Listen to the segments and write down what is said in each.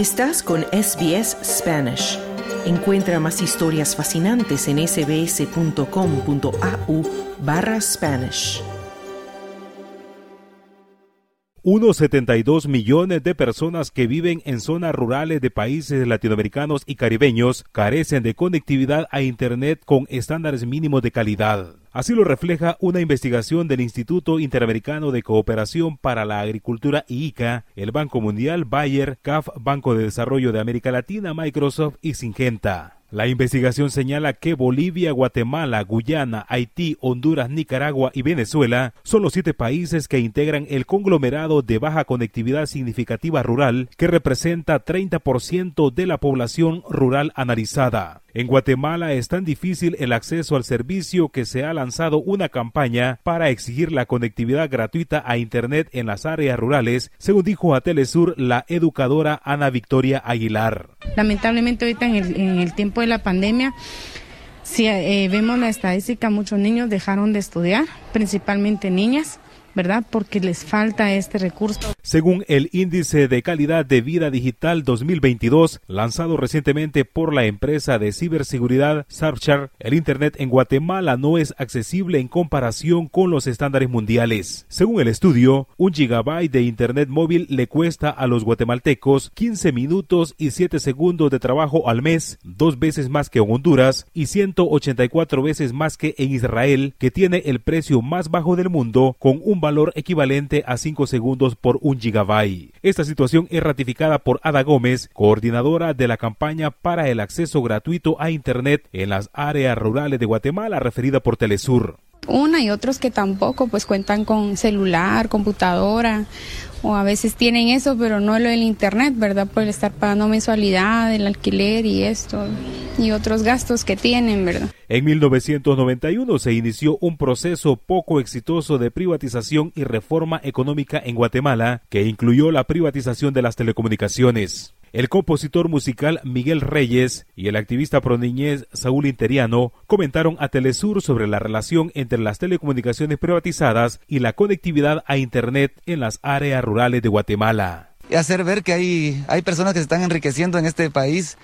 Estás con SBS Spanish. Encuentra más historias fascinantes en sbs.com.au barra Spanish. Unos 72 millones de personas que viven en zonas rurales de países latinoamericanos y caribeños carecen de conectividad a Internet con estándares mínimos de calidad. Así lo refleja una investigación del Instituto Interamericano de Cooperación para la Agricultura IICA, el Banco Mundial, Bayer, CAF, Banco de Desarrollo de América Latina, Microsoft y Singenta. La investigación señala que Bolivia, Guatemala, Guyana, Haití, Honduras, Nicaragua y Venezuela son los siete países que integran el conglomerado de baja conectividad significativa rural que representa 30% de la población rural analizada. En Guatemala es tan difícil el acceso al servicio que se ha lanzado una campaña para exigir la conectividad gratuita a Internet en las áreas rurales, según dijo a Telesur la educadora Ana Victoria Aguilar. Lamentablemente ahorita en el, tiempo la pandemia, si eh, vemos la estadística, muchos niños dejaron de estudiar, principalmente niñas. ¿Verdad? Porque les falta este recurso. Según el Índice de Calidad de Vida Digital 2022, lanzado recientemente por la empresa de ciberseguridad Surfshark, el Internet en Guatemala no es accesible en comparación con los estándares mundiales. Según el estudio, un gigabyte de Internet móvil le cuesta a los guatemaltecos 15 minutos y 7 segundos de trabajo al mes, dos veces más que en Honduras y 184 veces más que en Israel, que tiene el precio más bajo del mundo con un valor equivalente a 5 segundos por un gigabyte. Esta situación es ratificada por Ada Gómez, coordinadora de la campaña para el acceso gratuito a Internet en las áreas rurales de Guatemala, referida por Telesur. Una y otros que tampoco pues cuentan con celular, computadora o a veces tienen eso, pero no lo del internet, ¿verdad? Por estar pagando mensualidad, el alquiler y esto, y otros gastos que tienen, ¿verdad? En 1991 se inició un proceso poco exitoso de privatización y reforma económica en Guatemala, que incluyó la privatización de las telecomunicaciones. El compositor musical Miguel Reyes y el activista pro niñez Saúl Interiano comentaron a Telesur sobre la relación entre las telecomunicaciones privatizadas y la conectividad a Internet en las áreas rurales de Guatemala. Y hacer ver que hay, hay personas que se están enriqueciendo en este país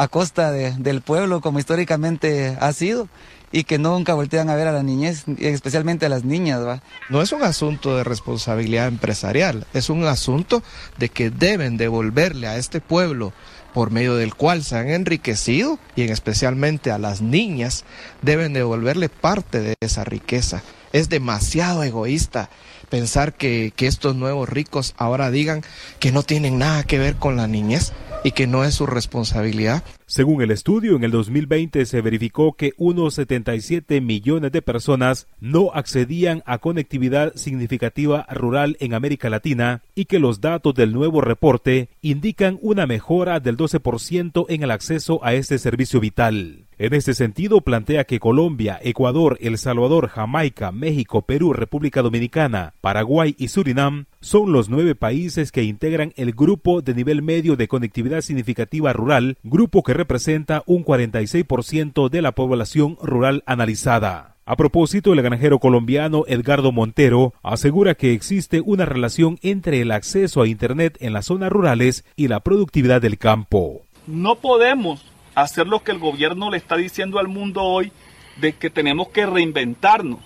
a costa de, del pueblo, como históricamente ha sido y que nunca voltean a ver a la niñez, especialmente a las niñas. ¿va? No es un asunto de responsabilidad empresarial, es un asunto de que deben devolverle a este pueblo por medio del cual se han enriquecido y en especialmente a las niñas deben devolverle parte de esa riqueza. Es demasiado egoísta pensar que, que estos nuevos ricos ahora digan que no tienen nada que ver con la niñez y que no es su responsabilidad. Según el estudio, en el 2020 se verificó que unos 77 millones de personas no accedían a conectividad significativa rural en América Latina y que los datos del nuevo reporte indican una mejora del 12% en el acceso a este servicio vital. En este sentido, plantea que Colombia, Ecuador, El Salvador, Jamaica, México, Perú, República Dominicana, Paraguay y Surinam son los nueve países que integran el grupo de nivel medio de conectividad significativa rural, grupo que representa un 46% de la población rural analizada. A propósito, el granjero colombiano Edgardo Montero asegura que existe una relación entre el acceso a Internet en las zonas rurales y la productividad del campo. No podemos hacer lo que el gobierno le está diciendo al mundo hoy de que tenemos que reinventarnos.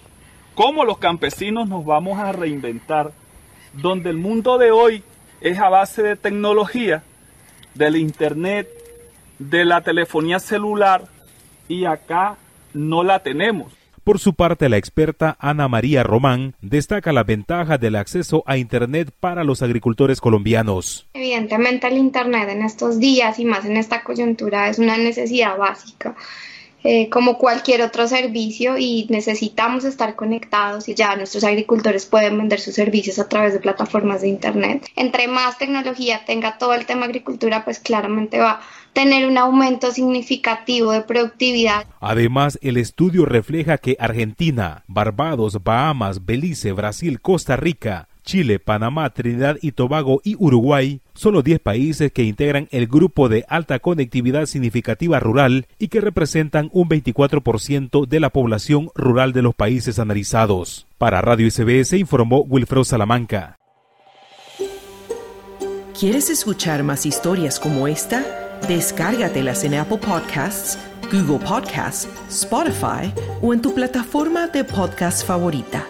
¿Cómo los campesinos nos vamos a reinventar? Donde el mundo de hoy es a base de tecnología, del internet, de la telefonía celular y acá no la tenemos. Por su parte, la experta Ana María Román destaca la ventaja del acceso a Internet para los agricultores colombianos. Evidentemente el Internet en estos días y más en esta coyuntura es una necesidad básica. Eh, como cualquier otro servicio y necesitamos estar conectados y ya nuestros agricultores pueden vender sus servicios a través de plataformas de internet. Entre más tecnología tenga todo el tema agricultura, pues claramente va a tener un aumento significativo de productividad. Además, el estudio refleja que Argentina, Barbados, Bahamas, Belice, Brasil, Costa Rica, Chile, Panamá, Trinidad y Tobago y Uruguay son los 10 países que integran el grupo de alta conectividad significativa rural y que representan un 24% de la población rural de los países analizados. Para Radio SBS informó Wilfredo Salamanca. ¿Quieres escuchar más historias como esta? Descárgatelas en Apple Podcasts, Google Podcasts, Spotify o en tu plataforma de podcast favorita.